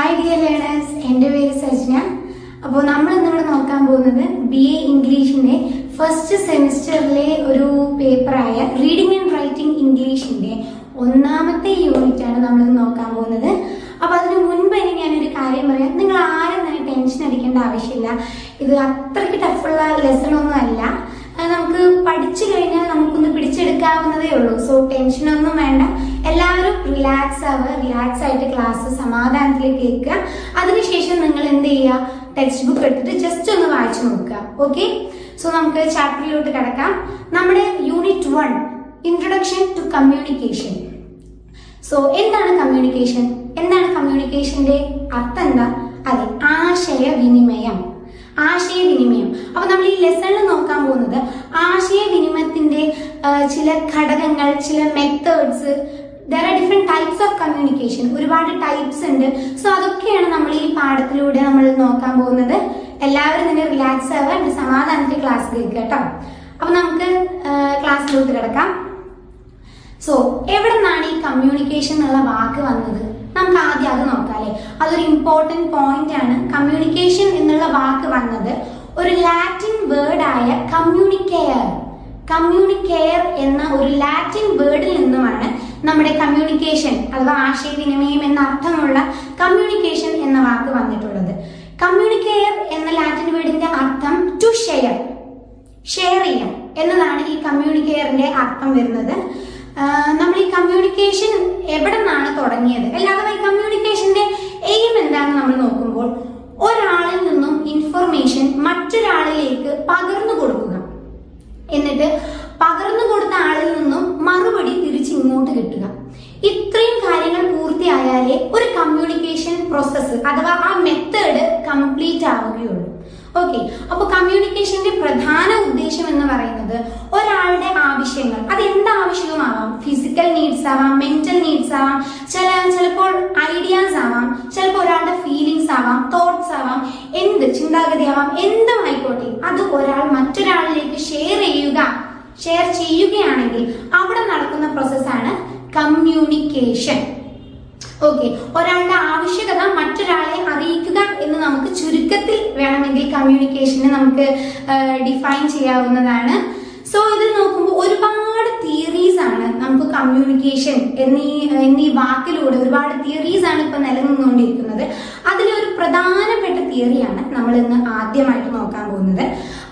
Hi dear learners എന്റെ പേര് സജ്ന അപ്പോൾ നമ്മൾ ഇന്നിവിടെ നോക്കാൻ പോകുന്നത് ബി എ ഇംഗ്ലീഷിന്റെ ഫസ്റ്റ് സെമിസ്റ്ററിലെ ഒരു പേപ്പറായ റീഡിംഗ് ആൻഡ് റൈറ്റിംഗ് ഇംഗ്ലീഷിന്റെ ഒന്നാമത്തെ യൂണിറ്റ് ആണ് നമ്മൾ നോക്കാൻ പോകുന്നത്. അപ്പോൾ അതിന് മുൻപ് ഇനി ഞാനൊരു കാര്യം പറയാം. നിങ്ങൾ ആരും തന്നെ ടെൻഷൻ അടിക്കേണ്ട ആവശ്യമില്ല. ഇത് അത്രയ്ക്ക് ടഫുള്ള ലെസൺ ഒന്നും അല്ല. നമുക്ക് പഠിച്ചു കഴിഞ്ഞാൽ നമുക്കൊന്ന് പിടിച്ചെടുക്കാവുന്നതേ ഉള്ളൂ. സോ ടെൻഷനൊന്നും വേണ്ട. എല്ലാവരും റിലാക്സ് ആവുക റിലാക്സ് ആയിട്ട് ക്ലാസ് സമാധാനത്തിൽ കേൾക്കുക. അതിനുശേഷം നിങ്ങൾ എന്ത് ചെയ്യുക? ടെക്സ്റ്റ് ബുക്ക് എടുത്തിട്ട് ജസ്റ്റ് ഒന്ന് വായിച്ചു നോക്കുക. ഓക്കെ സോ നമുക്ക് ചാപ്റ്ററിലോട്ട് കിടക്കാം. നമ്മുടെ unit one introduction to communication so എന്താണ് കമ്മ്യൂണിക്കേഷൻ എന്താണ് കമ്മ്യൂണിക്കേഷന്റെ അർത്ഥം എന്താ? അതെ ആശയവിനിമയം. ആശയവിനിമയം. അപ്പൊ നമ്മൾ ഈ ലെസണിൽ നോക്കാൻ പോകുന്നത് ആശയവിനിമയത്തിന്റെ ചില ഘടകങ്ങൾ ചില methods there are different types of communication ഒരുപാട് ടൈപ്സ് ഉണ്ട്. സോ അതൊക്കെയാണ് നമ്മൾ ഈ പാഠത്തിലൂടെ നമ്മൾ നോക്കാൻ പോകുന്നത്. എല്ലാവരും തന്നെ റിലാക്സ് ആവുക എന്റെ സമാധാനത്തിൽ ക്ലാസ് കേൾക്കുക കേട്ടോ. അപ്പൊ നമുക്ക് ക്ലാസ്സിലോട്ട് കിടക്കാം. സോ എവിടെ നിന്നാണ് ഈ കമ്മ്യൂണിക്കേഷൻ എന്നുള്ള വാക്ക് വന്നത്? നമുക്ക് ആദ്യം അത് നോക്കാം അതൊരു ഇമ്പോർട്ടന്റ് പോയിന്റ് ആണ്. കമ്മ്യൂണിക്കേഷൻ എന്നുള്ള വാക്ക് വന്നത് ഒരു ലാറ്റിൻ വേർഡ് ആയ കമ്മ്യൂണിക്കെയർ കമ്മ്യൂണിക്കെയർ എന്ന ഒരു ലാറ്റിൻ വേർഡിൽ നിന്നുമാണ് നമ്മുടെ കമ്മ്യൂണിക്കേഷൻ അഥവാ ആശയവിനിമയം എന്ന അർത്ഥമുള്ള കമ്മ്യൂണിക്കേഷൻ എന്ന വാക്ക് വന്നിട്ടുള്ളത്. കമ്മ്യൂണിക്കെയർ എന്ന ലാറ്റിൻ വേർഡിന്റെ അർത്ഥം ടു ഷെയർ ഷെയർ ചെയ്യാം. എന്നതാണ് ഈ കമ്മ്യൂണിക്കെയറിന്റെ അർത്ഥം വരുന്നത്. നമ്മൾ ഈ കമ്മ്യൂണിക്കേഷൻ എവിടെ നിന്നാണ് തുടങ്ങിയത്? അല്ലാതെ ഈ കമ്മ്യൂണിക്കേഷന്റെ എയിം എന്താണെന്ന് നമ്മൾ നോക്കുമ്പോൾ ഒരാളിൽ നിന്നും ഇൻഫർമേഷൻ മറ്റൊരാളിലേക്ക് പകർന്നു കൊടുക്കുക. എന്നിട്ട് പകർന്നു കൊടുത്ത ആളിൽ നിന്നും മറുപടി തിരിച്ച് ഇങ്ങോട്ട് കിട്ടുക. ഇത്രയും കാര്യങ്ങൾ പൂർത്തിയായാലേ ഒരു കമ്മ്യൂണിക്കേഷൻ പ്രോസസ്സ് അഥവാ ആ മെത്തേഡ് കംപ്ലീറ്റ് ആവുകയുള്ളൂ. ഓക്കെ അപ്പൊ കമ്മ്യൂണിക്കേഷന്റെ പ്രധാന ഉദ്ദേശം എന്ന് പറയുന്നത് ഒരാളുടെ ആവശ്യങ്ങൾ. അത് എന്ത് ആവശ്യവുമാവാം ഫിസിക്കൽ നീഡ്സ് ആവാം മെന്റൽ നീഡ്സ് ആവാം ചില ചിലപ്പോൾ ഐഡിയാസ് ആവാം ചിലപ്പോൾ ഒരാളുടെ ഫീലിങ്സ് ആവാം തോട്ട്സ് ആവാം എന്ത് ചിന്താഗതി ആവാം എന്തും ആയിക്കോട്ടെ അത് ഒരാൾ മറ്റൊരാളിലേക്ക് ഷെയർ ചെയ്യുക ഷെയർ ചെയ്യുകയാണെങ്കിൽ അവിടെ നടക്കുന്ന പ്രോസസ്സാണ് കമ്മ്യൂണിക്കേഷൻ ഓക്കെ ഒരാളുടെ ആവശ്യകത മറ്റൊരാളെ അറിയിക്കുക എന്ന് നമുക്ക് ചുരുക്കത്തിൽ വേണമെങ്കിൽ കമ്മ്യൂണിക്കേഷനെ നമുക്ക് ഡിഫൈൻ ചെയ്യാവുന്നതാണ്. സോ ഇത് നോക്കുമ്പോൾ ഒരുപാട് തിയറീസ് ആണ് നമുക്ക് കമ്മ്യൂണിക്കേഷൻ എന്നീ എന്നീ വാക്കിലൂടെ ഒരുപാട് തിയറീസ് ആണ് ഇപ്പൊ നിലനിന്നുകൊണ്ടിരിക്കുന്നത്. അതിലൊരു പ്രധാനപ്പെട്ട തിയറിയാണ് നമ്മൾ ഇന്ന് ആദ്യമായിട്ട് നോക്കാൻ പോകുന്നത്.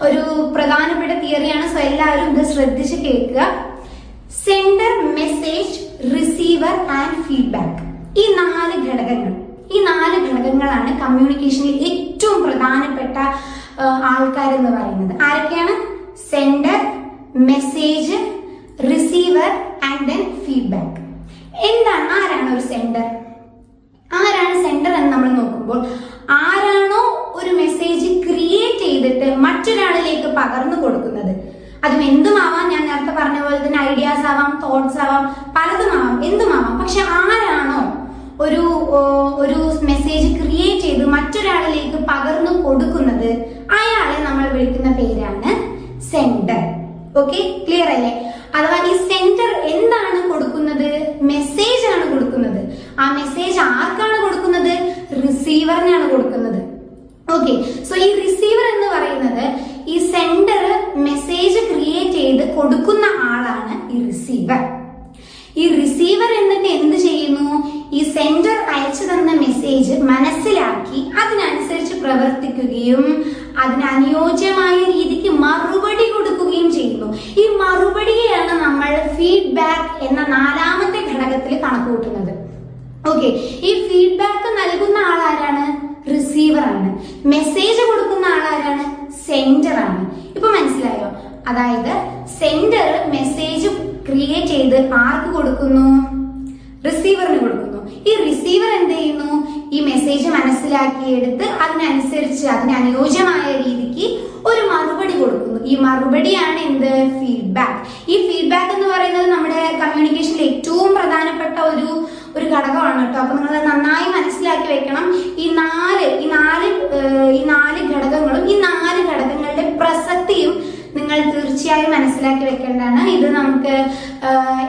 ഒരു പ്രധാനപ്പെട്ട തിയറിയാണ് സോ എല്ലാവരും ഇത് ശ്രദ്ധിച്ച് കേൾക്കുക. Sender message receiver and feedback ഈ നാല് ഘടകങ്ങൾ. ഈ നാല് ഘടകങ്ങളാണ് കമ്മ്യൂണിക്കേഷനിൽ ഏറ്റവും പ്രധാനപ്പെട്ട ആൾക്കാർ എന്ന് പറയുന്നത്. ആരൊക്കെയാണ്? Sender message receiver and then feedback എന്താണ്? ആരാണ് ഒരു സെൻഡർ ആരാണ് സെൻഡർ എന്ന് നമ്മൾ നോക്കുമ്പോൾ ആരാണോ ഒരു മെസ്സേജ് ക്രിയേറ്റ് ചെയ്തിട്ട് മറ്റൊരാളിലേക്ക് പകർന്നു കൊടുക്കുന്നത്. അതും എന്തുമാവാം? ഞാൻ നേരത്തെ പറഞ്ഞ പോലെ തന്നെ ഐഡിയാസ് ആവാം തോട്ട്സ് ആവാം പലതുമാവാം എന്തുമാവാം? പക്ഷെ ആരാണോ ഒരു ഒരു മെസ്സേജ് ക്രിയേറ്റ് ചെയ്ത് മറ്റൊരാളിലേക്ക് പകർന്നു കൊടുക്കുന്നത് അയാളെ നമ്മൾ വിളിക്കുന്ന പേരാണ് സെൻഡർ ഓക്കെ ക്ലിയർ അല്ലേ? അഥവാ ഈ സെൻഡർ എന്താണ് കൊടുക്കുന്നത്? മെസ്സേജ് ആണ് കൊടുക്കുന്നത്. ആ മെസ്സേജ് ആർക്കാണ് കൊടുക്കുന്നത്? റിസീവറിനാണ് കൊടുക്കുന്നത്. ഓക്കെ സോ ഈ റിസീവർ എന്ന് പറയുന്നത് ഈ സെൻഡർ മെസ്സേജ് ക്രിയേറ്റ് ചെയ്ത് കൊടുക്കുന്ന ആളാണ് ഈ റിസീവർ ഈ റിസീവർ എന്നിട്ട് എന്ത് ചെയ്യുന്നു ഈ സെന്റർ അയച്ചു തന്ന മെസ്സേജ് മനസ്സിലാക്കി അതിനനുസരിച്ച് പ്രവർത്തിക്കുകയും അതിനനുയോജ്യമായ രീതിക്ക് മറുപടി കൊടുക്കുകയും ചെയ്യുന്നു. ഈ മറുപടിയെയാണ് നമ്മൾ ഫീഡ്ബാക്ക് എന്ന നാലാമത്തെ ഘടകത്തിൽ കണക്കുകൂട്ടുന്നത്. ഓക്കെ ഈ ഫീഡ്ബാക്ക് നൽകുന്ന ആളാരാണ് റിസീവർ ആണ്. മെസ്സേജ് കൊടുക്കുന്ന ആളാരാണ് സെൻഡർ ആണ്. ഇപ്പൊ മനസ്സിലായോ? അതായത് സെൻഡർ മെസ്സേജ് ക്രിയേറ്റ് ചെയ്ത് ആർക്ക് കൊടുക്കുന്നു? റിസീവറിന് കൊടുക്കുന്നു. ഈ റിസീവർ എന്ത് ചെയ്യുന്നു? ഈ മെസ്സേജ് മനസ്സിലാക്കിയെടുത്ത് അതിനനുസരിച്ച് അതിന് അനുയോജ്യമായ രീതിക്ക് ഒരു മറുപടി കൊടുക്കുന്നു. ഈ മറുപടിയാണ് എന്ത്? ഫീഡ്ബാക്ക് ഈ ഫീഡ്ബാക്ക് എന്ന് പറയുന്നത് നമ്മുടെ കമ്മ്യൂണിക്കേഷനിൽ ഏറ്റവും പ്രധാനപ്പെട്ട ഒരു ഒരു ഘടകമാണ് കേട്ടോ. അപ്പൊ നിങ്ങൾ നന്നായി മനസ്സിലാക്കി വെക്കണം. ഈ നാല് ഈ നാല് ഈ നാല് ഘടകങ്ങളും ഈ നാല് ഘടകങ്ങളുടെ പ്രസക്തിയും നിങ്ങൾ തീർച്ചയായും മനസ്സിലാക്കി വെക്കേണ്ടതാണ്. ഇത് നമുക്ക്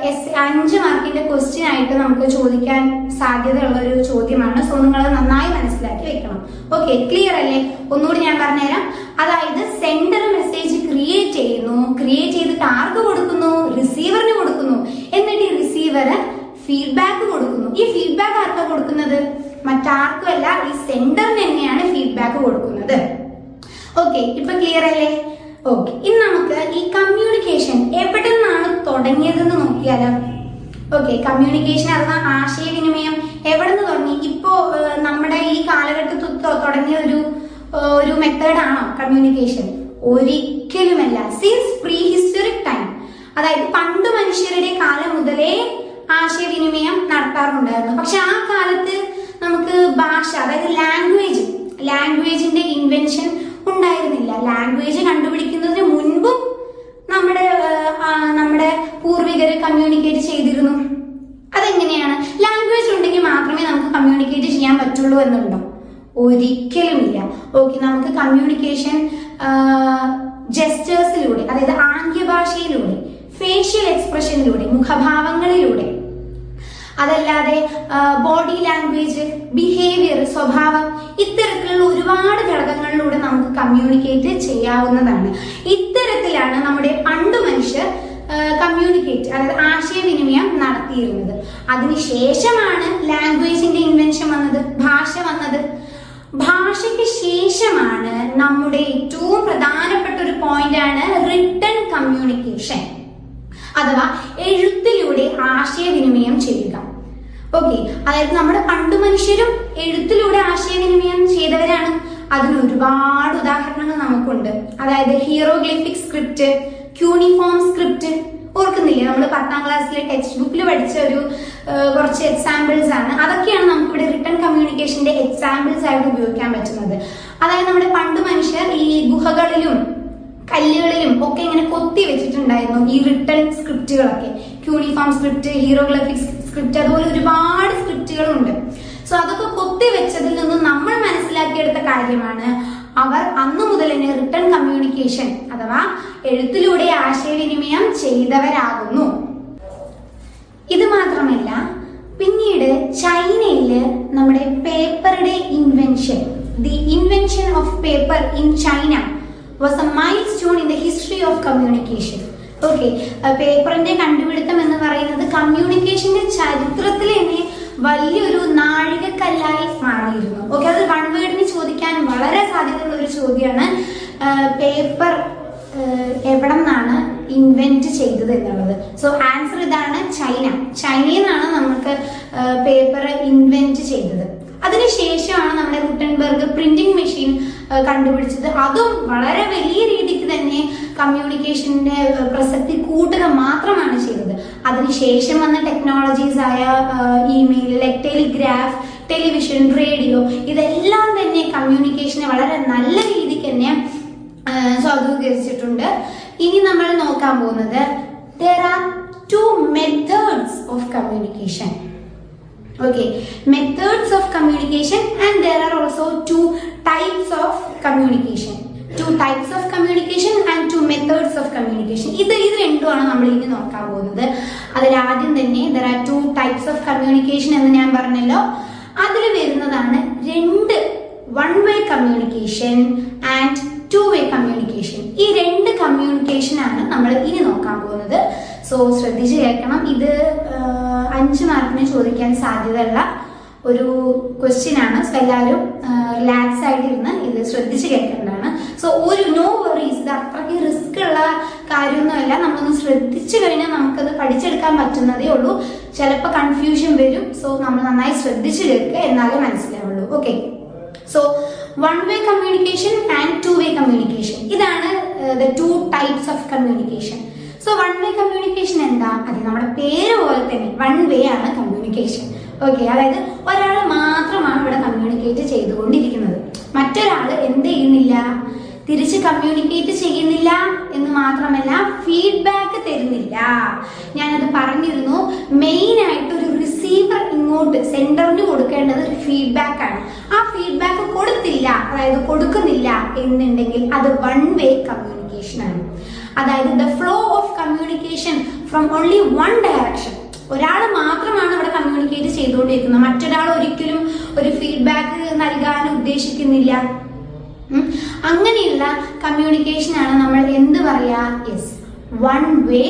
എസ് അഞ്ച് മാർക്കിന്റെ ക്വസ്റ്റ്യൻ ആയിട്ട് നമുക്ക് ചോദിക്കാൻ സാധ്യതയുള്ള ഒരു ചോദ്യമാണ്. സോ നിങ്ങൾ നന്നായി മനസ്സിലാക്കി വെക്കണം. ഓക്കെ ക്ലിയർ അല്ലേ? ഒന്നുകൂടി ഞാൻ പറഞ്ഞുതരാം. അതായത് സെൻഡർ മെസ്സേജ് ക്രിയേറ്റ് ചെയ്യുന്നു. ക്രിയേറ്റ് ചെയ്തിട്ട് ആർക്ക് കൊടുക്കുന്നു? റിസീവറിന് കൊടുക്കുന്നു. എന്നിട്ട് ഈ റിസീവർ ഫീഡ്ബാക്ക് കൊടുക്കുന്നു. ഈ ഫീഡ്ബാക്ക് ആർക്കാ കൊടുക്കുന്നത്? മറ്റാർക്കുമല്ല ഈ സെൻഡറിന് തന്നെയാണ് ഫീഡ്ബാക്ക് കൊടുക്കുന്നത്. ഓക്കെ ഇപ്പൊ ക്ലിയർ അല്ലേ? ഓക്കെ ഇനി നമുക്ക് ഈ കമ്മ്യൂണിക്കേഷൻ എവിടെ നിന്നാണ് തുടങ്ങിയതെന്ന് നോക്കിയാലോ. ഓക്കെ കമ്മ്യൂണിക്കേഷൻ അഥവാ ആശയവിനിമയം എവിടെ നിന്ന് തുടങ്ങി? ഇപ്പോ നമ്മുടെ ഈ കാലഘട്ടത്തിൽ തുടങ്ങിയ ഒരു ഒരു മെത്തേഡാണോ കമ്മ്യൂണിക്കേഷൻ ഒരിക്കലുമല്ല. സിൻസ് പ്രീ ഹിസ്റ്റോറിക് ടൈം അതായത് പണ്ട് മനുഷ്യരുടെ കാലം മുതലേ ആശയവിനിമയം നടത്താറുണ്ടായിരുന്നു. പക്ഷെ ആ കാലത്ത് നമുക്ക് ഭാഷ അതായത് ലാംഗ്വേജ് ലാംഗ്വേജിന്റെ ഇൻവെൻഷൻ ഉണ്ടായിരുന്നില്ല. ലാംഗ്വേജ് കണ്ടുപിടിക്കുന്നതിന് മുൻപും നമ്മുടെ പൂർവികര് കമ്മ്യൂണിക്കേറ്റ് ചെയ്തിരുന്നു. അതെങ്ങനെയാണ്? ലാംഗ്വേജ് ഉണ്ടെങ്കിൽ മാത്രമേ നമുക്ക് കമ്മ്യൂണിക്കേറ്റ് ചെയ്യാൻ പറ്റുള്ളൂ എന്നുണ്ടോ? ഒരിക്കലുമില്ല. ഓക്കെ നമുക്ക് കമ്മ്യൂണിക്കേഷൻ ജസ്റ്റേഴ്സിലൂടെ അതായത് ആംഗ്യഭാഷയിലൂടെ ഫേഷ്യൽ എക്സ്പ്രഷനിലൂടെ മുഖഭാവങ്ങളിലൂടെ അതല്ലാതെ ബോഡി ലാംഗ്വേജ് ബിഹേവിയർ സ്വഭാവം ഇത്തരത്തിലുള്ള ഒരുപാട് ഘടകങ്ങളിലൂടെ നമുക്ക് കമ്മ്യൂണിക്കേറ്റ് ചെയ്യാവുന്നതാണ്. ഇത്തരത്തിലാണ് നമ്മുടെ പണ്ട് മനുഷ്യർ കമ്മ്യൂണിക്കേറ്റ് അതായത് ആശയവിനിമയം നടത്തിയിരുന്നത്. അതിനുശേഷമാണ് ലാംഗ്വേജിന്റെ ഇൻവെൻഷൻ വന്നത് ഭാഷ വന്നത്. ഭാഷയ്ക്ക് ശേഷമാണ് നമ്മുടെ ഏറ്റവും പ്രധാനപ്പെട്ട ഒരു പോയിന്റ് ആണ് റിട്ടൺ കമ്മ്യൂണിക്കേഷൻ അഥവാ എഴുത്തിലൂടെ ആശയവിനിമയം ചെയ്യുക. ഓക്കെ അതായത് നമ്മുടെ പണ്ട് മനുഷ്യരും എഴുത്തിലൂടെ ആശയവിനിമയം ചെയ്തവരാണ്. അതിന് ഒരുപാട് ഉദാഹരണങ്ങൾ നമുക്കുണ്ട്. അതായത് ഹീറോഗ്ലിഫിക് സ്ക്രിപ്റ്റ് ക്യൂണിഫോം സ്ക്രിപ്റ്റ് ഓർക്കുന്നില്ലേ? നമ്മൾ പത്താം ക്ലാസ്സിലെ ടെക്സ്റ്റ് ബുക്കിൽ പഠിച്ച ഒരു കുറച്ച് എക്സാമ്പിൾസ് ആണ്. അതൊക്കെയാണ് നമുക്ക് ഇവിടെ റിട്ടേൺ കമ്മ്യൂണിക്കേഷന്റെ എക്സാമ്പിൾസ് ആയിട്ട് ഉപയോഗിക്കാൻ പറ്റുന്നത്. അതായത് നമ്മുടെ പണ്ട് മനുഷ്യർ ഈ ഗുഹകളിലും കല്ലുകളിലും ഒക്കെ ഇങ്ങനെ കൊത്തി വെച്ചിട്ടുണ്ടായിരുന്നു ഈ റിട്ടൺ സ്ക്രിപ്റ്റുകളൊക്കെ ക്യൂണിഫോം സ്ക്രിപ്റ്റ് ഹീറോഗ്ലഫിക് സ്ക്രിപ്റ്റ് അതുപോലെ ഒരുപാട് സ്ക്രിപ്റ്റുകളുണ്ട് സോ അതൊക്കെ കൊത്തി വെച്ചതിൽ നിന്നും നമ്മൾ മനസ്സിലാക്കിയെടുത്ത കാര്യമാണ് അവർ അന്നു മുതൽ തന്നെ റിട്ടേൺ കമ്മ്യൂണിക്കേഷൻ അഥവാ എഴുത്തിലൂടെ ആശയവിനിമയം ചെയ്തവരാകുന്നു. ഇത് മാത്രമല്ല പിന്നീട് ചൈനയിൽ നമ്മുടെ പേപ്പറുടെ invention the invention of paper in China was a milestone in the history of communication okay പേപ്പറിന്റെ കണ്ടുപിടുത്തം എന്ന് പറയുന്നത് കമ്മ്യൂണിക്കേഷന്റെ ചരിത്രത്തിൽ തന്നെ വലിയൊരു നാഴികക്കല്ലായി മാറിയിരുന്നു. ഓക്കെ അത് വൺ വേർഡിന് ചോദിക്കാൻ വളരെ സാധ്യതയുള്ള ഒരു ചോദ്യമാണ്. പേപ്പർ എവിടെ നിന്നാണ് ഇൻവെന്റ് ചെയ്തത് എന്നുള്ളത്. സോ ആൻസർ ഇതാണ് ചൈന. ചൈനയിൽ നിന്നാണ് നമുക്ക് പേപ്പർ ഇൻവെന്റ് ചെയ്തത്. അതിനുശേഷമാണ് നമ്മുടെ ഗുട്ടൻബർഗ് പ്രിന്റിംഗ് മെഷീൻ കണ്ടുപിടിച്ചത്. അതും വളരെ വലിയ രീതിക്ക് തന്നെ കമ്മ്യൂണിക്കേഷന്റെ പ്രസക്തി കൂട്ടുക മാത്രമാണ് ചെയ്തത്. അതിനുശേഷം വന്ന ടെക്നോളജീസ് ആയ email like telegraph television radio ഇതെല്ലാം തന്നെ കമ്മ്യൂണിക്കേഷനെ വളരെ നല്ല രീതിക്ക് തന്നെ സ്വാധീകരിച്ചിട്ടുണ്ട്. ഇനി നമ്മൾ നോക്കാൻ പോകുന്നത് there are two methods of communication okay methods of communication and there are also two types of communication. Two types of communication and two methods of communication ഇത് ഇത് രണ്ടുമാണ് നമ്മൾ ഇനി നോക്കാൻ പോകുന്നത്. അതിൽ ആദ്യം തന്നെ there are two types of communication എന്ന് ഞാൻ പറഞ്ഞല്ലോ. അതിൽ വരുന്നതാണ് രണ്ട് one way communication and two way communication ഈ രണ്ട് കമ്മ്യൂണിക്കേഷൻ ആണ് നമ്മൾ ഇനി നോക്കാൻ പോകുന്നത്. സോ ശ്രദ്ധിച്ച് കേൾക്കണം. ഇത് അഞ്ച് മാർക്കിന് ചോദിക്കാൻ സാധ്യതയുള്ള ഒരു ക്വസ്റ്റ്യൻ ആണ്. സോ എല്ലാവരും റിലാക്സ് ആയിട്ടിരുന്ന് ഇത് ശ്രദ്ധിച്ച് കേൾക്കേണ്ടതാണ്. സോ ഒരു നോ വറീസ് ഇത് അത്രയ്ക്ക് റിസ്ക് ഉള്ള കാര്യമൊന്നുമല്ല. നമ്മളൊന്ന് ശ്രദ്ധിച്ചു കഴിഞ്ഞാൽ നമുക്കത് പഠിച്ചെടുക്കാൻ പറ്റുന്നതേ ഉള്ളൂ. ചിലപ്പോൾ കൺഫ്യൂഷൻ വരും. സോ നമ്മൾ നന്നായി ശ്രദ്ധിച്ചു കേൾക്കുക എന്നാലേ മനസ്സിലാവുള്ളൂ. Okay so one way communication and two way communication ഇതാണ് the two types of communication so one way communication എന്താ? അത് നമ്മുടെ പേര് പോലെ തന്നെ വൺ വേ ആണ് കമ്മ്യൂണിക്കേഷൻ ഓക്കെ അതായത് ഒരാൾ മാത്രമാണ് ഇവിടെ കമ്മ്യൂണിക്കേറ്റ് ചെയ്തുകൊണ്ടിരിക്കുന്നത്. മറ്റൊരാൾ എന്ത് ചെയ്യുന്നില്ല? തിരിച്ച് കമ്മ്യൂണിക്കേറ്റ് ചെയ്യുന്നില്ല എന്ന് മാത്രമല്ല ഫീഡ്ബാക്ക് തരുന്നില്ല. ഞാനത് പറഞ്ഞിരുന്നു മെയിൻ ആയിട്ട് ഒരു റിസീവർ ഇങ്ങോട്ട് സെന്ററിന് കൊടുക്കേണ്ടത് ഒരു ഫീഡ്ബാക്ക് ആണ്. ആ ഫീഡ്ബാക്ക് കൊടുത്തില്ല അതായത് കൊടുക്കുന്നില്ല എന്നുണ്ടെങ്കിൽ അത് വൺ വേ കമ്മ്യൂണിക്കേഷൻ ആണ്. അതായത് the flow of communication from only one direction ഒരാൾ മാത്രമാണ് അവിടെ കമ്മ്യൂണിക്കേറ്റ് ചെയ്തുകൊണ്ടിരിക്കുന്നത്. മറ്റൊരാൾ ഒരിക്കലും ഒരു ഫീഡ്ബാക്ക് നൽകാൻ ഉദ്ദേശിക്കുന്നില്ല. അങ്ങനെയുള്ള കമ്മ്യൂണിക്കേഷൻ ആണ് നമ്മൾ എന്ത് പറയാ? Yes one way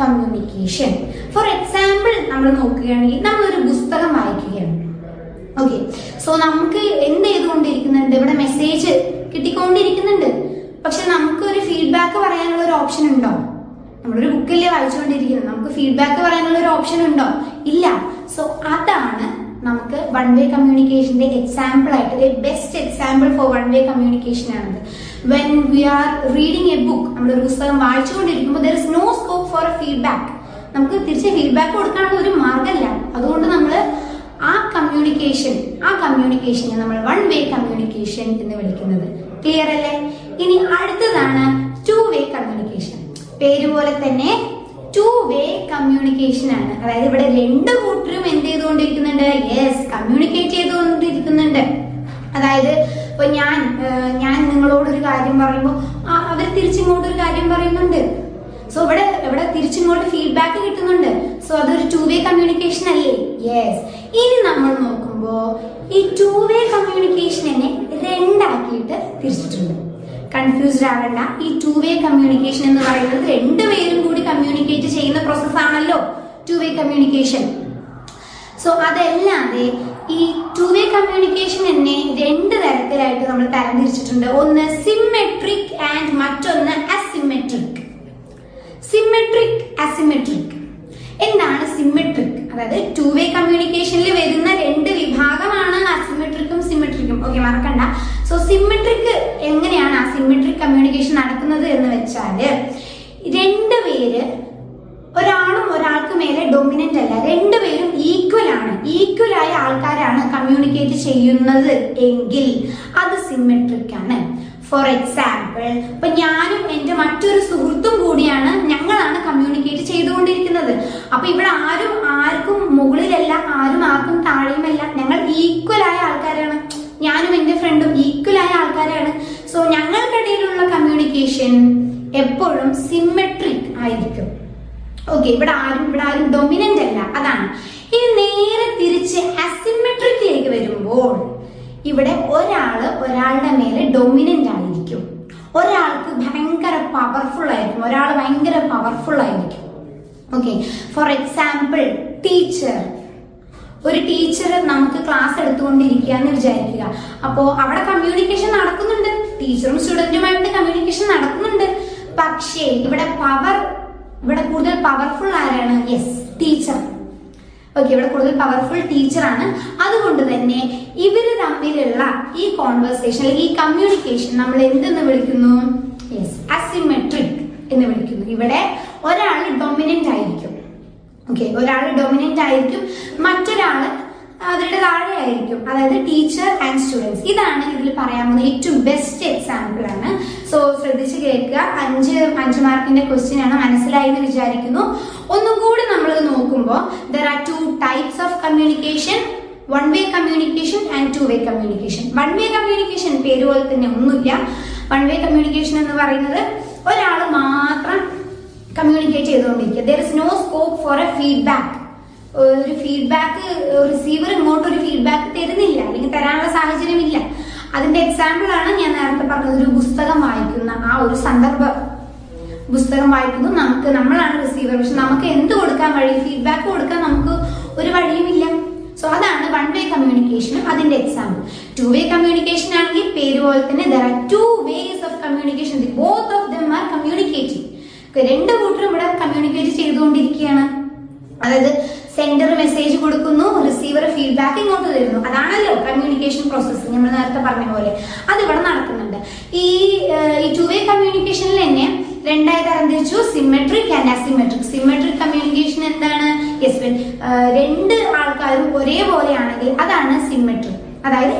communication for example നമ്മൾ നോക്കുകയാണെങ്കിൽ ഒരു പുസ്തകം വായിക്കുകയാണ്. ഓക്കെ സോ നമുക്ക് എന്ത് ചെയ്തുകൊണ്ടിരിക്കുന്നുണ്ട്? ഇവിടെ മെസ്സേജ് കിട്ടിക്കൊണ്ടിരിക്കുന്നുണ്ട്. പക്ഷെ നമുക്ക് ഒരു ഫീഡ്ബാക്ക് പറയാനുള്ള ഒരു ഓപ്ഷൻ ഉണ്ടോ? നമ്മളൊരു ബുക്കല്ലേ വായിച്ചുകൊണ്ടിരിക്കുന്നത്. നമുക്ക് ഫീഡ്ബാക്ക് പറയാനുള്ള ഒരു ഓപ്ഷൻ ഉണ്ടോ? ഇല്ല. സോ അതാണ് നമുക്ക് വൺ വേ കമ്മ്യൂണിക്കേഷന്റെ എക്സാമ്പിൾ ആയിട്ട് best example for one way communication ആണത്. When we are reading a book നമ്മൾ ഒരു പുസ്തകം വായിച്ചുകൊണ്ടിരിക്കുമ്പോൾ there is no scope for a feedback നമുക്ക് തിരിച്ച് ഫീഡ്ബാക്ക് കൊടുക്കാനുള്ള ഒരു മാർഗമല്ല അതുകൊണ്ട് നമ്മൾ ആ കമ്മ്യൂണിക്കേഷൻ ആ കമ്മ്യൂണിക്കേഷനെ നമ്മൾ വൺ വേ കമ്മ്യൂണിക്കേഷൻ എന്ന് വിളിക്കുന്നത്. ക്ലിയർ അല്ലേ? ഇനി അടുത്തതാണ് ടു വേ കമ്മ്യൂണിക്കേഷൻ പേര് പോലെ തന്നെ ടു വേ കമ്മ്യൂണിക്കേഷൻ ആണ്. അതായത് ഇവിടെ രണ്ട് കൂട്ടരും എന്ത് ചെയ്തുകൊണ്ടിരിക്കുന്നുണ്ട്? Yes communicate ചെയ്തുകൊണ്ടിരിക്കുന്നുണ്ട്. അതായത് ഇപ്പൊ ഞാൻ ഞാൻ നിങ്ങളോട് ഒരു കാര്യം പറയുമ്പോൾ അവർ തിരിച്ചിങ്ങോട്ട് ഒരു കാര്യം പറയുന്നുണ്ട്. സോ ഇവിടെ ഇവിടെ തിരിച്ചിങ്ങോട്ട് ഫീഡ്ബാക്ക് കിട്ടുന്നുണ്ട്. സോ അതൊരു ടു വേ കമ്മ്യൂണിക്കേഷൻ അല്ലേ? യെസ് ഇനി നമ്മൾ നോക്കുമ്പോൾ ഈ ടു വേ എന്നെ രണ്ടാക്കിയിട്ട് തിരിച്ചിട്ടുണ്ട്. കൺഫ്യൂസ്ഡ് ആവണ്ട. ഈ ടു വേ കമ്മ്യൂണിക്കേഷൻ എന്ന് പറയുന്നത് രണ്ടുപേരും കൂടി കമ്മ്യൂണിക്കേറ്റ് ചെയ്യുന്ന പ്രോസസ് ആണല്ലോ ടു വേ കമ്മ്യൂണിക്കേഷൻ സോ അതല്ലാതെ ഈ ടു വേ കമ്മ്യൂണിക്കേഷൻ തന്നെ രണ്ട് തരത്തിലായിട്ട് നമ്മൾ തരംതിരിച്ചിട്ടുണ്ട്. ഒന്ന് സിമെട്രിക് ആൻഡ് മറ്റൊന്ന് അസിമെട്രിക് സിമെട്രിക് അസിമെട്രിക് എന്താണ് സിമ്മെട്രിക് അതായത് ടു വേ കമ്മ്യൂണിക്കേഷനിൽ വരുന്ന രണ്ട് വിഭാഗമാണ് അസിമെട്രിക്കും സിമെട്രിക്കും ഓക്കെ മറക്കണ്ട. സോ സിമെട്രിക് എങ്ങനെയാണ് ആ സിമെട്രിക് കമ്മ്യൂണിക്കേഷൻ നടക്കുന്നത് എന്ന് വെച്ചാൽ രണ്ട് പേര് ഒരാളും ഒരാൾക്ക് മേലെ ഡൊമിനന്റ് അല്ല. രണ്ടുപേരും ഈക്വൽ ആണ്. ഈക്വൽ ആയ ആൾക്കാരാണ് കമ്മ്യൂണിക്കേറ്റ് ചെയ്യുന്നത് എങ്കിൽ അത് സിമെട്രിക് ആണ്. ഫോർ എക്സാമ്പിൾ ഇപ്പൊ ഞാനും കമ്മ്യൂണിക്കേറ്റ് ചെയ്തുകൊണ്ടിരിക്കുന്നത്. അപ്പൊ ഇവിടെ ആരും ആർക്കും മുകളിലല്ല ആരും ആർക്കും താഴെയുമല്ല. ഞങ്ങൾ ഈക്വലായ ആൾക്കാരാണ്. ഞാനും എന്റെ ഫ്രണ്ടും ഈക്വലായ ആൾക്കാരാണ്. സോ ഞങ്ങൾക്കിടയിലുള്ള കമ്മ്യൂണിക്കേഷൻ എപ്പോഴും സിമെട്രിക് ആയിരിക്കും. ഓക്കെ ഇവിടെ ആരും ഇവിടെ ആരും ഡൊമിനന്റ് അല്ല. അതാണ്. ഇനി നേരെ തിരിച്ച് അസിമെട്രിക്കിലേക്ക് വരുമ്പോൾ ഇവിടെ ഒരാൾ ഒരാളുടെ മേലെ ഡൊമിനന്റ് ആയിരിക്കും. ഒരാൾക്ക് ഭയങ്കര പവർഫുൾ ആയിരിക്കും. ഒരാൾ ഭയങ്കര പവർഫുൾ ആയിരിക്കും. ഓക്കെ ഫോർ എക്സാമ്പിൾ ടീച്ചർ ഒരു ടീച്ചർ നമുക്ക് ക്ലാസ് എടുത്തുകൊണ്ടിരിക്കുക എന്ന് വിചാരിക്കുക. അപ്പോ അവിടെ കമ്മ്യൂണിക്കേഷൻ നടക്കുന്നുണ്ട്. ടീച്ചറും സ്റ്റുഡന്റുമായിട്ട് കമ്മ്യൂണിക്കേഷൻ നടക്കുന്നുണ്ട്. പക്ഷേ ഇവിടെ പവർ ഇവിടെ കൂടുതൽ പവർഫുൾ ആരാണ് ഓക്കെ ഇവിടെ കൂടുതൽ പവർഫുൾ ടീച്ചറാണ് അതുകൊണ്ട് തന്നെ ഇവർ തമ്മിലുള്ള ഈ കോൺവെർസേഷൻ അല്ലെങ്കിൽ ഈ കമ്മ്യൂണിക്കേഷൻ നമ്മൾ എന്തെന്ന് വിളിക്കുന്നു? യെസ് അസിമെട്രിക് എന്ന് വിളിക്കുന്നു. ഇവിടെ ഒരാൾ ഡൊമിനന്റ് ആയിരിക്കും. ഓക്കെ ഒരാൾ ഡൊമിനന്റ് ആയിരിക്കും. മറ്റൊരാൾ അവരുടെ താഴെ ആയിരിക്കും. അതായത് ടീച്ചർ ആൻഡ് സ്റ്റുഡൻസ് ഇതാണ് ഇതിൽ പറയാൻ പോകുന്ന ഏറ്റവും ബെസ്റ്റ് എക്സാമ്പിൾ ആണ്. സോ ശ്രദ്ധിച്ച് കേൾക്കുക. അഞ്ച് അഞ്ച് മാർക്കിന്റെ ക്വസ്റ്റ്യൻ ആണ് മനസ്സിലായി എന്ന് വിചാരിക്കുന്നു. ഒന്നും കൂടി നമ്മൾ നോക്കുമ്പോൾ there are two types of communication one way communication and two way communication one way communication പേര് പോലെ തന്നെ ഒന്നുമില്ല. വൺ വേ കമ്മ്യൂണിക്കേഷൻ എന്ന് പറയുന്നത് ഒരാൾ മാത്രം കമ്മ്യൂണിക്കേറ്റ് ചെയ്തുകൊണ്ടിരിക്കുക. There is no scope for a feedback ഒരു ഫീഡ്ബാക്ക് റിസീവർ ഇങ്ങോട്ട് ഒരു ഫീഡ്ബാക്ക് തരുന്നില്ല അല്ലെങ്കിൽ തരാനുള്ള സാഹചര്യമില്ല അതിന്റെ എക്സാമ്പിൾ ആണ് ഞാൻ നേരത്തെ പറഞ്ഞത് ഒരു പുസ്തകം വായിക്കുന്ന ആ ഒരു സന്ദർഭം. പുസ്തകം വായിക്കുന്നു നമുക്ക് നമ്മളാണ് റിസീവർ പക്ഷെ നമുക്ക് എന്ത് കൊടുക്കാൻ വഴി ഫീഡ്ബാക്ക് കൊടുക്കാൻ നമുക്ക് ഒരു വഴിയുമില്ല. സോ അതാണ് വൺ വേ കമ്മ്യൂണിക്കേഷനും അതിന്റെ എക്സാമ്പിൾ ടു വേ കമ്മ്യൂണിക്കേഷൻ ആണെങ്കിൽ പേര് പോലെ തന്നെ there are two ways of communication both of them are communicating രണ്ട് കൂട്ടരും ഇവിടെ കമ്മ്യൂണിക്കേറ്റ് ചെയ്തുകൊണ്ടിരിക്കുകയാണ്. അതായത് സെൻഡർ മെസ്സേജ് കൊടുക്കുന്നു റിസീവർ ഫീഡ്ബാക്ക് ഇങ്ങോട്ട് തരുന്നു. അതാണല്ലോ കമ്മ്യൂണിക്കേഷൻ പ്രോസസ്സ് നമ്മൾ നേരത്തെ പറഞ്ഞ പോലെ. അത് ഇവിടെ നടക്കുന്നുണ്ട്. ഈ ഈ ടു വേ കമ്മ്യൂണിക്കേഷനിൽ തന്നെ രണ്ടായി തരംതിരിച്ചു. Symmetric and asymmetric symmetric communication എന്താണ്? യെസ് രണ്ട് ആൾക്കാരും ഒരേപോലെയാണെങ്കിൽ അതാണ് സിമെട്രിക് അതായത്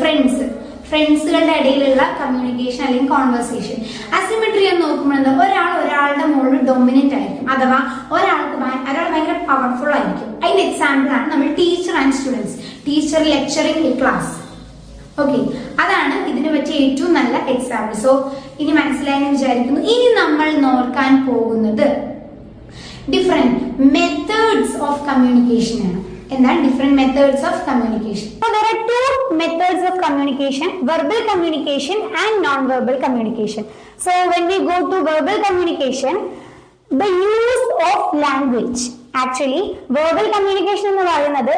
ഫ്രണ്ട്സ് ഫ്രണ്ട്സുകളുടെ ഇടയിലുള്ള കമ്മ്യൂണിക്കേഷൻ അല്ലെങ്കിൽ കോൺവെർസേഷൻ അസിമെട്രി എന്ന് നോക്കുമ്പോൾ എന്താ? ഒരാൾ ഒരാളുടെ മുകളിൽ ഡൊമിനന്റ് ആയിരിക്കും. അഥവാ ഒരാൾക്ക് ഒരാൾ ഭയങ്കര പവർഫുൾ ആയിരിക്കും. അതിന്റെ എക്സാമ്പിൾ ആണ് നമ്മൾ teacher and students teacher lecturing class okay അതാണ് ഇതിനെ പറ്റിയ ഏറ്റവും നല്ല എക്സാമ്പിൾ സോ ഇനി മനസ്സിലായെന്ന് വിചാരിക്കുന്നു. ഇനി നമ്മൾ നോക്കാൻ പോകുന്നത് ഡിഫറെന്റ് മെത്തേഡ്സ് ഓഫ് കമ്മ്യൂണിക്കേഷൻ ആണ്. എന്താണ് different methods of communication there are two methods of communication verbal communication and non verbal communication so when we go to verbal communication the use of language actually verbal communication എന്ന് പറയുന്നത്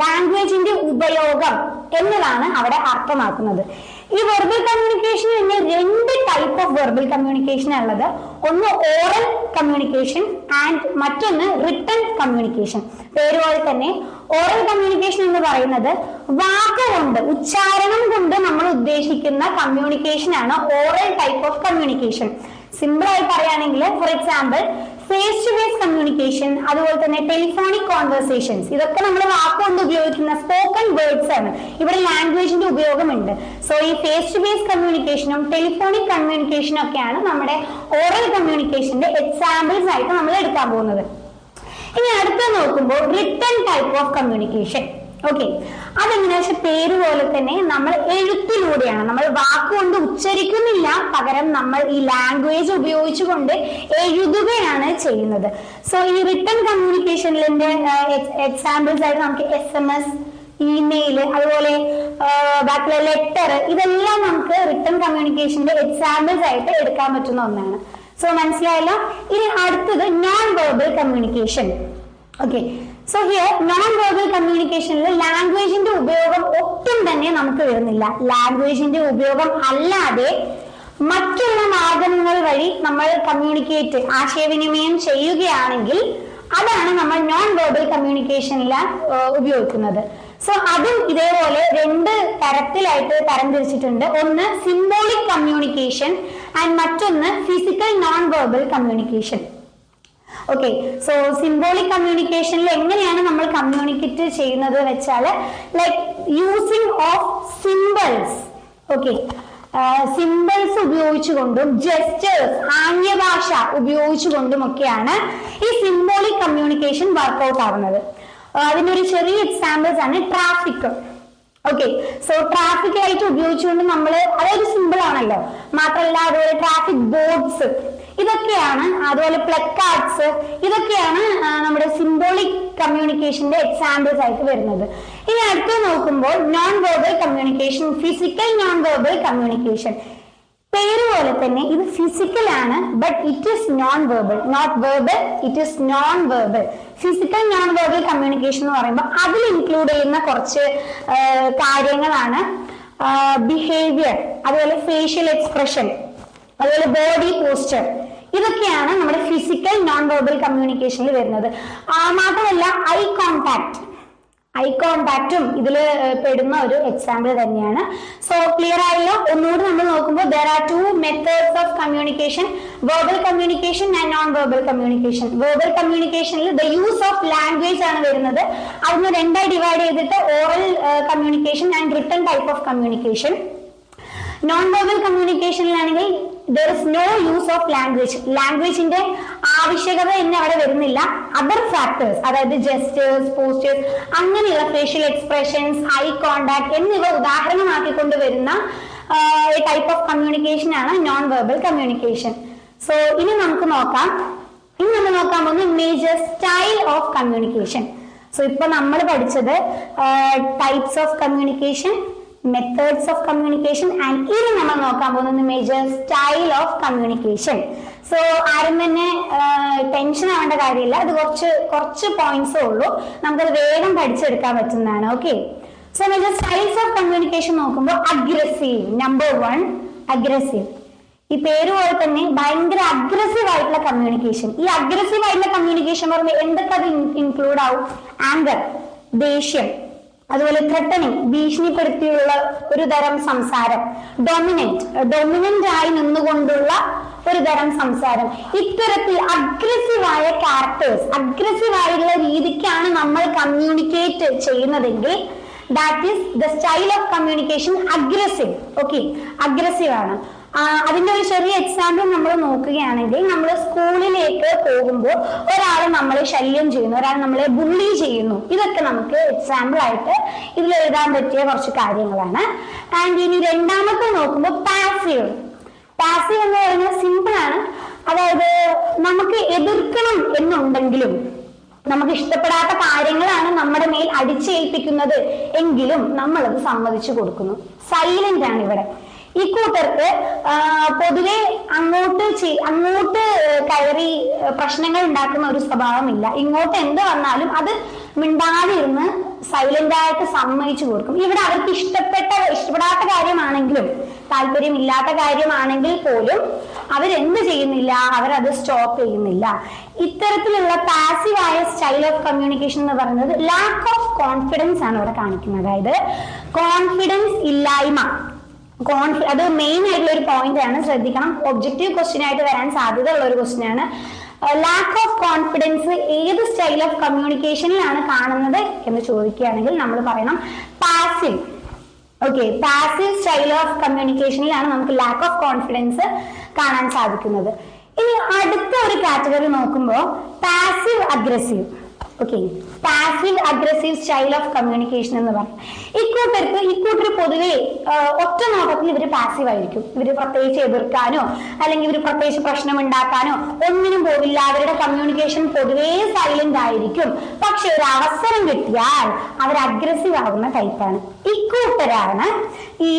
ലാംഗ്വേജിന്റെ ഉപയോഗം എന്നതാണ് അവിടെ അർത്ഥമാക്കുന്നത്. ഈ verbal communication തന്നെ രണ്ട് type of verbal communication ഉള്ളത് ഒന്ന് ഓറൽ കമ്മ്യൂണിക്കേഷൻ ആൻഡ് മറ്റൊന്ന് റിട്ടൺ കമ്മ്യൂണിക്കേഷൻ പേര് പോലെ തന്നെ ഓറൽ കമ്മ്യൂണിക്കേഷൻ എന്ന് പറയുന്നത് വാക്കുകൊണ്ട് ഉച്ചാരണം കൊണ്ട് നമ്മൾ ഉദ്ദേശിക്കുന്ന കമ്മ്യൂണിക്കേഷൻ ആണ് oral type of communication simple ആയി പറയുകയാണെങ്കിൽ for example face to face communication അതുപോലെ തന്നെ ടെലിഫോണിക് കോൺവെർസേഷൻസ് ഇതൊക്കെ നമ്മൾ വാക്കുകൊണ്ട് ഉപയോഗിക്കുന്ന സ്പോക്കൺ വേർഡ്സ് ആണ്. ഇവിടെ ലാംഗ്വേജിന്റെ ഉപയോഗമുണ്ട്. സോ ഈ ഫേസ് ടു ഫേസ് കമ്മ്യൂണിക്കേഷനും ടെലിഫോണിക് കമ്മ്യൂണിക്കേഷനും ഒക്കെയാണ് നമ്മുടെ ഓറൽ കമ്മ്യൂണിക്കേഷന്റെ എക്സാമ്പിൾസ് ആയിട്ട് നമ്മൾ എടുക്കാൻ പോകുന്നത്. ഇനി അടുത്ത നോക്കുമ്പോൾ written type of communication okay അതെങ്ങനെയാ വെച്ചാൽ പേര് പോലെ തന്നെ നമ്മൾ എഴുത്തിലൂടെയാണ്. നമ്മൾ വാക്കുകൊണ്ട് ഉച്ചരിക്കുന്നില്ല പകരം നമ്മൾ ഈ ലാംഗ്വേജ് ഉപയോഗിച്ചുകൊണ്ട് എഴുതുകയാണ് ചെയ്യുന്നത്. സോ ഈ റിട്ടേൺ കമ്മ്യൂണിക്കേഷനിലെ എക്സാമ്പിൾസ് ആയിട്ട് നമുക്ക് എസ് എം എസ് ഇമെയിൽ അതുപോലെ ബാക്കിയുള്ള ലെറ്റർ ഇതെല്ലാം നമുക്ക് റിട്ടേൺ കമ്മ്യൂണിക്കേഷന്റെ എക്സാമ്പിൾസ് ആയിട്ട് എടുക്കാൻ പറ്റുന്ന ഒന്നാണ്. സോ മനസ്സിലായല്ലോ? ഇനി അടുത്തത് non verbal communication okay so here non verbal കമ്മ്യൂണിക്കേഷനിൽ ലാംഗ്വേജിന്റെ ഉപയോഗം ഒട്ടും തന്നെ നമുക്ക് വരുന്നില്ല. ലാംഗ്വേജിന്റെ ഉപയോഗം അല്ലാതെ മറ്റുള്ള മാർഗങ്ങൾ വഴി നമ്മൾ കമ്മ്യൂണിക്കേറ്റ് ആശയവിനിമയം ചെയ്യുകയാണെങ്കിൽ അതാണ് നമ്മൾ നോൺ വെർബൽ കമ്മ്യൂണിക്കേഷനിൽ ഉപയോഗിക്കുന്നത്. സോ അതും ഇതേപോലെ രണ്ട് തരത്തിലായിട്ട് തരംതിരിച്ചിട്ടുണ്ട്. ഒന്ന് സിംബോളിക് കമ്മ്യൂണിക്കേഷൻ ആൻഡ് മറ്റൊന്ന് physical non verbal communication okay so symbolic കമ്മ്യൂണിക്കേഷനിൽ എങ്ങനെയാണ് നമ്മൾ കമ്മ്യൂണിക്കേറ്റ് ചെയ്യുന്നത് വെച്ചാൽ like using of symbols okay symbols ഉപയോഗിച്ചുകൊണ്ടും gestures ആംഗ്യഭാഷ ഉപയോഗിച്ചുകൊണ്ടും ഒക്കെയാണ് ഈ സിംബോളിക് കമ്മ്യൂണിക്കേഷൻ വർക്ക്ഔട്ട് ആവുന്നത്. ആ, അതിന്റെ ഒരു ചെറിയ എക്സാമ്പിൾസ് ആണ് traffic okay so traffic light ഉപയോഗിച്ചുകൊണ്ട് നമ്മൾ അതൊരു സിമ്പിൾ ആണല്ലോ. മാത്രമല്ല അതുപോലെ ട്രാഫിക് ബോർഡ്സ് ഇതൊക്കെയാണ് അതുപോലെ പ്ലക്കാർഡ്സ് ഇതൊക്കെയാണ് നമ്മുടെ സിംബോളിക് കമ്മ്യൂണിക്കേഷന്റെ എക്സാമ്പിൾസ് ആയിട്ട് വരുന്നത്. ഇനി അടുത്ത് നോക്കുമ്പോൾ non verbal communication physical non verbal communication പേര് പോലെ തന്നെ ഇത് ഫിസിക്കൽ ആണ് but it is non verbal not verbal it is non verbal physical non verbal communication എന്ന് പറയുമ്പോൾ അതിൽ ഇൻക്ലൂഡ് ചെയ്യുന്ന കുറച്ച് കാര്യങ്ങളാണ് ബിഹേവിയർ അതുപോലെ ഫേഷ്യൽ എക്സ്പ്രഷൻ അതുപോലെ ബോഡി പോസ്റ്റർ ഇതൊക്കെയാണ് നമ്മുടെ ഫിസിക്കൽ നോൺ വെർബൽ കമ്മ്യൂണിക്കേഷനിൽ വരുന്നത്. ആ, മാത്രമല്ല ഐ കോണ്ടാക്ട് ഐ കോണ്ടാക്റ്റും ഇതിൽ പെടുന്ന ഒരു എക്സാമ്പിൾ തന്നെയാണ്. സോ ക്ലിയർ ആയല്ലോ? ഒന്നുകൂടി നമ്മൾ നോക്കുമ്പോൾ there are two methods of communication verbal communication and non verbal communication verbal കമ്മ്യൂണിക്കേഷനിൽ the use of language ആണ് വരുന്നത്. അതിന് രണ്ടായി ഡിവൈഡ് ചെയ്തിട്ട് oral communication and written type of communication non verbal കമ്മ്യൂണിക്കേഷനിലാണെങ്കിൽ there is no use of language ലാംഗ്വേജിന്റെ ആവശ്യകത തന്നെ അവിടെ വരുന്നില്ല. Other factors അതായത് ജസ്റ്റേഴ്സ് പോസ്റ്റേഴ്സ് അങ്ങനെയുള്ള ഫേഷ്യൽ എക്സ്പ്രഷൻസ് ഐ കോണ്ടാക്ട് എന്നിവ ഉദാഹരണമാക്കിക്കൊണ്ട് വരുന്ന ടൈപ്പ് ഓഫ് കമ്മ്യൂണിക്കേഷൻ ആണ് നോൺ വെർബൽ കമ്മ്യൂണിക്കേഷൻ സോ ഇനി നമുക്ക് നോക്കാം. ഇനി നമ്മൾ നോക്കാൻ പോകുന്നത് major style of communication so ഇപ്പൊ നമ്മൾ പഠിച്ചത് types of communication methods of communication and ഇനി നമ്മൾ നോക്കാൻ പോകുന്നത് major style of communication so ആരും തന്നെ ടെൻഷൻ ആവേണ്ട കാര്യമില്ല. അത് കുറച്ച് കുറച്ച് പോയിന്റ്സേ ഉള്ളൂ. നമുക്കത് വേഗം പഠിച്ചെടുക്കാൻ പറ്റുന്നതാണ്. Okay so major styles of communication നോക്കുമ്പോൾ അഗ്രസീവ് നമ്പർ വൺ അഗ്രസീവ് ഈ പേര് പോലെ തന്നെ ഭയങ്കര അഗ്രസീവ് ആയിട്ടുള്ള കമ്മ്യൂണിക്കേഷൻ ഈ അഗ്രസീവ് ആയിട്ടുള്ള കമ്മ്യൂണിക്കേഷൻ പറയുമ്പോൾ എന്തൊക്കെ അത് ഇൻക്ലൂഡ് ആവും? ആങ്കർ ദേഷ്യം. അതുപോലെ ത്രട്ടനിങ് ഭീഷണിപ്പെടുത്തിയുള്ള ഒരു തരം സംസാരം. ഡൊമിനന്റ് ഡൊമിനന്റ് ആയി നിന്നുകൊണ്ടുള്ള ഒരു തരം സംസാരം. ഇത്തരത്തിൽ അഗ്രസീവായ ക്യാരക്ടേഴ്സ് അഗ്രസീവ് ആയിട്ടുള്ള രീതിക്കാണ് നമ്മൾ കമ്മ്യൂണിക്കേറ്റ് ചെയ്യുന്നതെങ്കിൽ that is the style of communication aggressive okay aggressive ആണ്. അതിന്റെ ഒരു ചെറിയ എക്സാമ്പിൾ നമ്മൾ നോക്കുകയാണെങ്കിൽ നമ്മൾ സ്കൂളിലേക്ക് പോകുമ്പോൾ ഒരാൾ നമ്മളെ ശല്യം ചെയ്യുന്നു ഒരാൾ നമ്മളെ ബുള്ളി ചെയ്യുന്നു. ഇതൊക്കെ നമുക്ക് എക്സാമ്പിൾ ആയിട്ട് ഇതിൽ എഴുതാൻ പറ്റിയ കുറച്ച് കാര്യങ്ങളാണ്. ആൻഡ് ഇനി രണ്ടാമത്തെ നോക്കുമ്പോൾ പാസീവ് പാസീവ് എന്ന് പറയുന്നത് സിമ്പിൾ ആണ്. അതായത് നമുക്ക് എതിർക്കണം എന്നുണ്ടെങ്കിലും നമുക്ക് ഇഷ്ടപ്പെടാത്ത കാര്യങ്ങളാണ് നമ്മുടെ മേൽ അടിച്ചേൽപ്പിക്കുന്നത് എങ്കിലും നമ്മളത് സമ്മതിച്ചു കൊടുക്കുന്നു. സൈലന്റ് ആണ് ഇവിടെ. ഈ കൂട്ടർക്ക് പൊതുവെ അങ്ങോട്ട് അങ്ങോട്ട് കയറി പ്രശ്നങ്ങൾ ഉണ്ടാക്കുന്ന ഒരു സ്വഭാവമില്ല. ഇങ്ങോട്ട് എന്ത് വന്നാലും അത് മിണ്ടാതെ ഇരുന്ന് സൈലന്റ് ആയിട്ട് സമ്മതിച്ചു കൊടുക്കും. ഇവിടെ അവർക്ക് ഇഷ്ടപ്പെട്ട ഇഷ്ടപ്പെടാത്ത കാര്യമാണെങ്കിലും താല്പര്യമില്ലാത്ത കാര്യമാണെങ്കിൽ പോലും അവരെന്ത് ചെയ്യുന്നില്ല അവരത് സ്റ്റോപ്പ് ചെയ്യുന്നില്ല. ഇത്തരത്തിലുള്ള പാസീവായ സ്റ്റൈൽ ഓഫ് കമ്മ്യൂണിക്കേഷൻ എന്ന് പറയുന്നത് ലാക്ക് ഓഫ് കോൺഫിഡൻസ് ആണ് ഇവിടെ കാണിക്കുന്നത്. അതായത് കോൺഫിഡൻസ് ഇല്ലായ്മ. കോൺഫി അത് മെയിൻ ആയിട്ടുള്ള ഒരു പോയിന്റ് ആണ്. ശ്രദ്ധിക്കണം. ഒബ്ജക്റ്റീവ് ക്വസ്റ്റ്യൻ ആയിട്ട് വരാൻ സാധ്യത ഉള്ള ഒരു ക്വസ്റ്റ്യൻ ആണ്. ലാക്ക് ഓഫ് കോൺഫിഡൻസ് ഏത് സ്റ്റൈൽ ഓഫ് കമ്മ്യൂണിക്കേഷനിലാണ് കാണുന്നത് എന്ന് ചോദിക്കുകയാണെങ്കിൽ നമ്മൾ പറയണം passive okay passive style of കമ്മ്യൂണിക്കേഷനിലാണ് നമുക്ക് ലാക്ക് ഓഫ് കോൺഫിഡൻസ് കാണാൻ സാധിക്കുന്നത്. ഇനി അടുത്ത ഒരു കാറ്റഗറി നോക്കുമ്പോൾ passive aggressive okay passive aggressive style of communication എന്ന് പറയും ഇക്കൂട്ടർക്ക് ഇക്കൂട്ടർ പൊതുവെ ഒറ്റ നോട്ടത്തിൽ ഇവർ പാസീവ് ആയിരിക്കും. ഇവർ പ്രത്യേകിച്ച് എതിർക്കാനോ അല്ലെങ്കിൽ ഇവർ പ്രത്യേകിച്ച് പ്രശ്നം ഉണ്ടാക്കാനോ ഒന്നിനും പോവില്ല. അവരുടെ കമ്മ്യൂണിക്കേഷൻ പൊതുവേ സൈലന്റ് ആയിരിക്കും. പക്ഷെ ഒരു അവസരം കിട്ടിയാൽ അവർ അഗ്രസീവ് ആകുന്ന ടൈപ്പാണ് ഇക്കൂട്ടരാണ് ഈ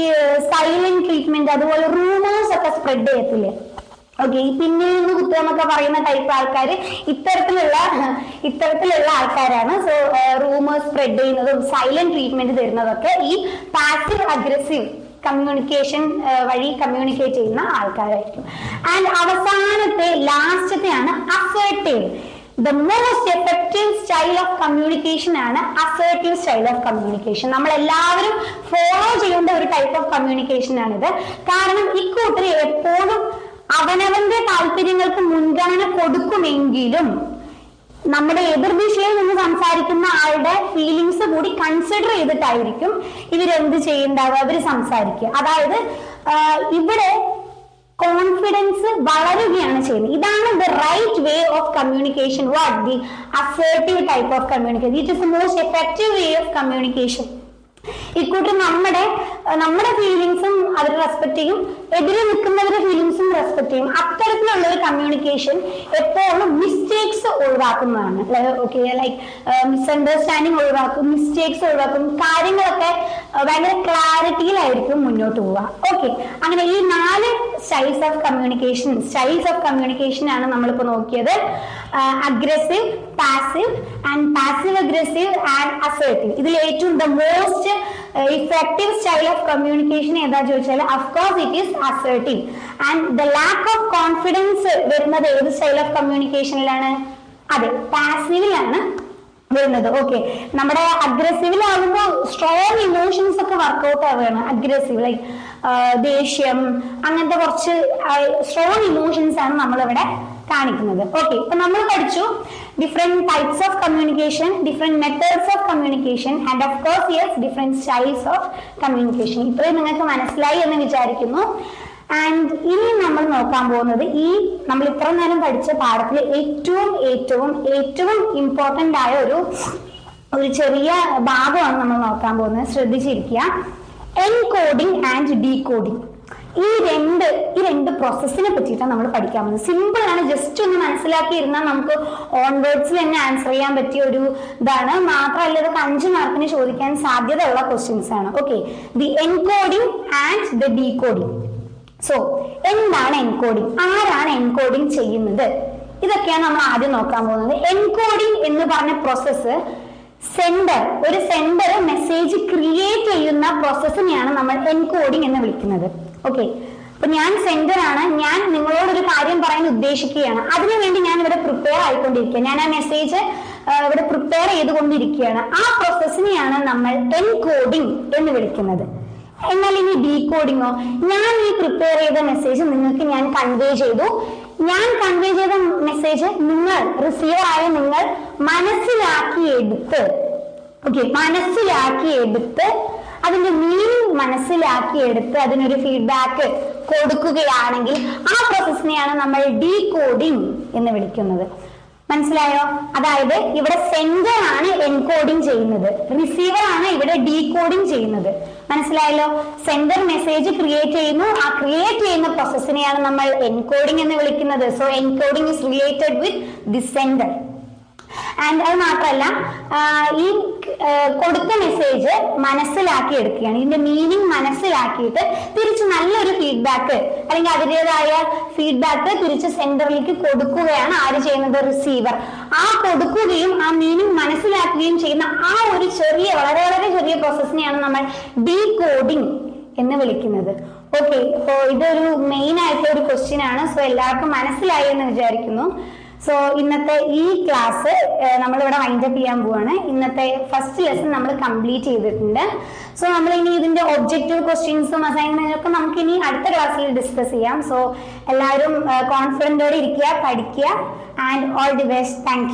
സൈലന്റ് ട്രീറ്റ്മെന്റ് അതുപോലെ റൂമേഴ്സ് ഒക്കെ സ്പ്രെഡ് ചെയ്യത്തില്ലേ? ഓക്കെ ഈ പിന്നിൽ നിന്ന് കുത്തുക എന്നൊക്കെ പറയുന്ന ടൈപ്പ് ആൾക്കാർ ഇത്തരത്തിലുള്ള ഇത്തരത്തിലുള്ള ആൾക്കാരാണ്. സോ റൂമേഴ്സ് സ്പ്രെഡ് ചെയ്യുന്നതും സൈലന്റ് ട്രീറ്റ്മെന്റ് തരുന്നതൊക്കെ ഈ പാസീവ് അഗ്രസീവ് കമ്മ്യൂണിക്കേഷൻ വഴി കമ്മ്യൂണിക്കേറ്റ് ചെയ്യുന്ന ആൾക്കാരായിരിക്കും. ആൻഡ് അവസാനത്തെ ലാസ്റ്റത്തെയാണ് assertive the most effective style of communication ആണ് അസേർട്ടീവ് സ്റ്റൈൽ ഓഫ് കമ്മ്യൂണിക്കേഷൻ നമ്മൾ എല്ലാവരും ഫോളോ ചെയ്യേണ്ട ഒരു ടൈപ്പ് ഓഫ് കമ്മ്യൂണിക്കേഷൻ ആണിത്. കാരണം ഇക്കൂട്ടർ എപ്പോഴും അവനവന്റെ താല്പര്യങ്ങൾക്ക് മുൻഗണന കൊടുക്കുമെങ്കിലും നമ്മുടെ എതിർദിശയിൽ നിന്ന് സംസാരിക്കുന്ന ആളുടെ ഫീലിങ്സ് കൂടി കൺസിഡർ ചെയ്തിട്ടായിരിക്കും ഇവരെന്ത് ചെയ്യുന്നുണ്ടാവുക അവർ സംസാരിക്കുക. അതായത് ഇവിടെ കോൺഫിഡൻസ് വളരുകയാണ് ചെയ്യുന്നത്. ഇതാണ് the right way of communication what the assertive type of communication it is the most effective way of communication ഇക്കൂട്ട് നമ്മുടെ നമ്മുടെ ഫീലിങ്സും അവർ റെസ്പെക്ട് ചെയ്യും. എതിരെ നിൽക്കുന്നവരുടെ ഫീലിങ്സും റെസ്പെക്ട് ചെയ്യും. അത്തരത്തിലുള്ള ഒരു കമ്മ്യൂണിക്കേഷൻ എപ്പോഴും മിസ്റ്റേക്സ് ഒഴിവാക്കുന്നതാണ്. ഓക്കെ ലൈക്ക് മിസ്അണ്ടർസ്റ്റാൻഡിങ് ഒഴിവാക്കും മിസ്റ്റേക്സ് ഒഴിവാക്കും കാര്യങ്ങളൊക്കെ അഹ് ഭയങ്കര ക്ലാരിറ്റിയിലായിരിക്കും മുന്നോട്ട് പോവുക. ഓക്കെ അങ്ങനെ ഈ നാല് styles of communication styles of communication ആണ് നമ്മളിപ്പോൾ നോക്കിയത്. Aggressive passive and passive aggressive and assertive ഇതിൽ ഏറ്റവും the most effective style of communication ഏതാ ചോദിച്ചാൽ of course it is assertive and the lack of confidence വരുന്നത് ഏത് സ്റ്റൈൽ ഓഫ് കമ്മ്യൂണിക്കേഷനിലാണ് അതെ പാസീവിലാണ് വരുന്നത്. ഓക്കെ നമ്മുടെ അഗ്രസീവിലാകുമ്പോൾ സ്ട്രോങ് ഇമോഷൻസ് ഒക്കെ വർക്ക്ഔട്ട് ആവുകയാണ്. അഗ്രസീവ് ലൈക്ക് ദേഷ്യം അങ്ങനത്തെ കുറച്ച് സ്ട്രോങ് ഇമോഷൻസ് ആണ് നമ്മളിവിടെ കാണിക്കുന്നത്. ഓക്കെ ഇപ്പൊ നമ്മൾ പഠിച്ചു different types of communication, different methods of communication and of course yes, different styles of communication. ഇത്രയും നിങ്ങൾക്ക് മനസ്സിലായി എന്ന് വിചാരിക്കുന്നു. ആൻഡ് ഇനി നമ്മൾ നോക്കാൻ പോകുന്നത് ഈ നമ്മൾ ഇത്ര നേരം പഠിച്ച പാഠത്തിൽ ഏറ്റവും ഏറ്റവും ഏറ്റവും ഇമ്പോർട്ടന്റ് ആയ ഒരു ഒരു ചെറിയ ഭാഗമാണ് നമ്മൾ നോക്കാൻ പോകുന്നത്. ശ്രദ്ധിച്ചിരിക്കുക. എൻകോഡിംഗ് ആൻഡ് ഡീകോഡിംഗ് ഈ രണ്ട് ഈ രണ്ട് പ്രോസസ്സിനെ പറ്റിയിട്ടാണ് നമ്മൾ പഠിക്കാൻ പോകുന്നത്. സിമ്പിൾ ആണ്. ജസ്റ്റ് ഒന്ന് മനസ്സിലാക്കിയിരുന്നാൽ നമുക്ക് ഓൺവേർഡ്സിൽ തന്നെ ആൻസർ ചെയ്യാൻ പറ്റിയ ഒരു ഇതാണ്. മാത്രമല്ല ഇതൊക്കെ അഞ്ച് മാർക്കിന് ചോദിക്കാൻ സാധ്യതയുള്ള ക്വസ്റ്റ്യൻസ് ആണ്. Okay the encoding and the decoding so എന്താണ് എൻകോഡിംഗ് ആരാണ് എൻകോഡിംഗ് ചെയ്യുന്നത്? ഇതൊക്കെയാണ് നമ്മൾ ആദ്യം നോക്കാൻ പോകുന്നത്. എൻകോഡിംഗ് എന്ന് പറഞ്ഞ പ്രോസസ്സ് സെൻഡർ ഒരു സെൻഡർ മെസ്സേജ് ക്രിയേറ്റ് ചെയ്യുന്ന പ്രോസസ്സിനെയാണ് നമ്മൾ എൻകോഡിംഗ് എന്ന് വിളിക്കുന്നത്. ഓക്കെ അപ്പൊ ഞാൻ സെന്റർ ആണ് ഞാൻ നിങ്ങളോട് ഒരു കാര്യം പറയാൻ ഉദ്ദേശിക്കുകയാണ്. അതിനുവേണ്ടി ഞാൻ ഇവിടെ പ്രിപ്പയർ ആയിക്കൊണ്ടിരിക്കുക ഞാൻ ആ മെസ്സേജ് ഇവിടെ പ്രിപ്പയർ ചെയ്തുകൊണ്ടിരിക്കുകയാണ്. ആ പ്രോസസ്സിനെയാണ് നമ്മൾ എൻകോഡിംഗ് എന്ന് വിളിക്കുന്നത്. എന്നാൽ ഇനി ഡീകോഡിങ്ങോ ഞാൻ ഈ പ്രിപ്പയർ ചെയ്ത മെസ്സേജ് നിങ്ങൾക്ക് ഞാൻ കൺവേ ചെയ്തു. ഞാൻ കൺവേ ചെയ്ത മെസ്സേജ് നിങ്ങൾ റിസീവർ ആയ നിങ്ങൾ മനസ്സിലാക്കി എടുത്ത് ഓക്കെ മനസ്സിലാക്കി എടുത്ത് അതിന്റെ മീനിങ് മനസ്സിലാക്കിയെടുത്ത് അതിനൊരു ഫീഡ്ബാക്ക് കൊടുക്കുകയാണെങ്കിൽ ആ പ്രോസസ്സിനെയാണ് നമ്മൾ ഡീ ഡീകോഡിംഗ് എന്ന് വിളിക്കുന്നത്. മനസ്സിലായോ? അതായത് ഇവിടെ സെൻഡർ ആണ് എൻകോഡിംഗ് ചെയ്യുന്നത്. റിസീവർ ആണ് ഇവിടെ ഡീകോഡിംഗ് ചെയ്യുന്നത്. മനസ്സിലായല്ലോ? സെൻഡർ മെസ്സേജ് ക്രിയേറ്റ് ചെയ്യുന്നു. ആ ക്രിയേറ്റ് ചെയ്യുന്ന പ്രോസസ്സിനെയാണ് നമ്മൾ എൻകോഡിംഗ് എന്ന് വിളിക്കുന്നത്. So encoding is related with the sender and അത് മാത്രമല്ല ഈ കൊടുത്ത മെസ്സേജ് മനസ്സിലാക്കി എടുക്കുകയാണ് ഇതിന്റെ മീനിങ് മനസ്സിലാക്കിയിട്ട് തിരിച്ച് നല്ലൊരു ഫീഡ്ബാക്ക് അല്ലെങ്കിൽ അതിന്റെതായ ഫീഡ്ബാക്ക് തിരിച്ച് സെന്ററിലേക്ക് കൊടുക്കുകയാണ് ആര് ചെയ്യുന്നത്? റിസീവർ ആ കൊടുക്കുകയും ആ മീനിങ് മനസ്സിലാക്കുകയും ചെയ്യുന്ന ആ ഒരു ചെറിയ വളരെ വളരെ ചെറിയ പ്രോസസ്സിനെയാണ് നമ്മൾ ഡീ കോഡിംഗ് എന്ന് വിളിക്കുന്നത്. ഓക്കെ ഇതൊരു മെയിൻ ആയിട്ടുള്ള ഒരു ക്വസ്റ്റ്യൻ ആണ്. സോ എല്ലാവർക്കും മനസ്സിലായി എന്ന് വിചാരിക്കുന്നു. സോ ഇന്നത്തെ ഈ ക്ലാസ് നമ്മൾ നമ്മളിവിടെ വൈൻഡപ്പ് ചെയ്യാൻ പോവാണ്. ഇന്നത്തെ ഫസ്റ്റ് ലെസൺ നമ്മൾ കംപ്ലീറ്റ് ചെയ്തിട്ടുണ്ട്. സോ നമ്മൾ ഇനി ഇതിന്റെ ഒബ്ജക്റ്റീവ് ക്വസ്റ്റ്യൻസും അസൈൻമെന്റും നമുക്ക് ഇനി അടുത്ത ക്ലാസ്സിൽ ഡിസ്കസ് ചെയ്യാം. സോ എല്ലാവരും കോൺഫിഡന്റോടെ ഇരിക്കുക പഠിക്കുക. And all the best thank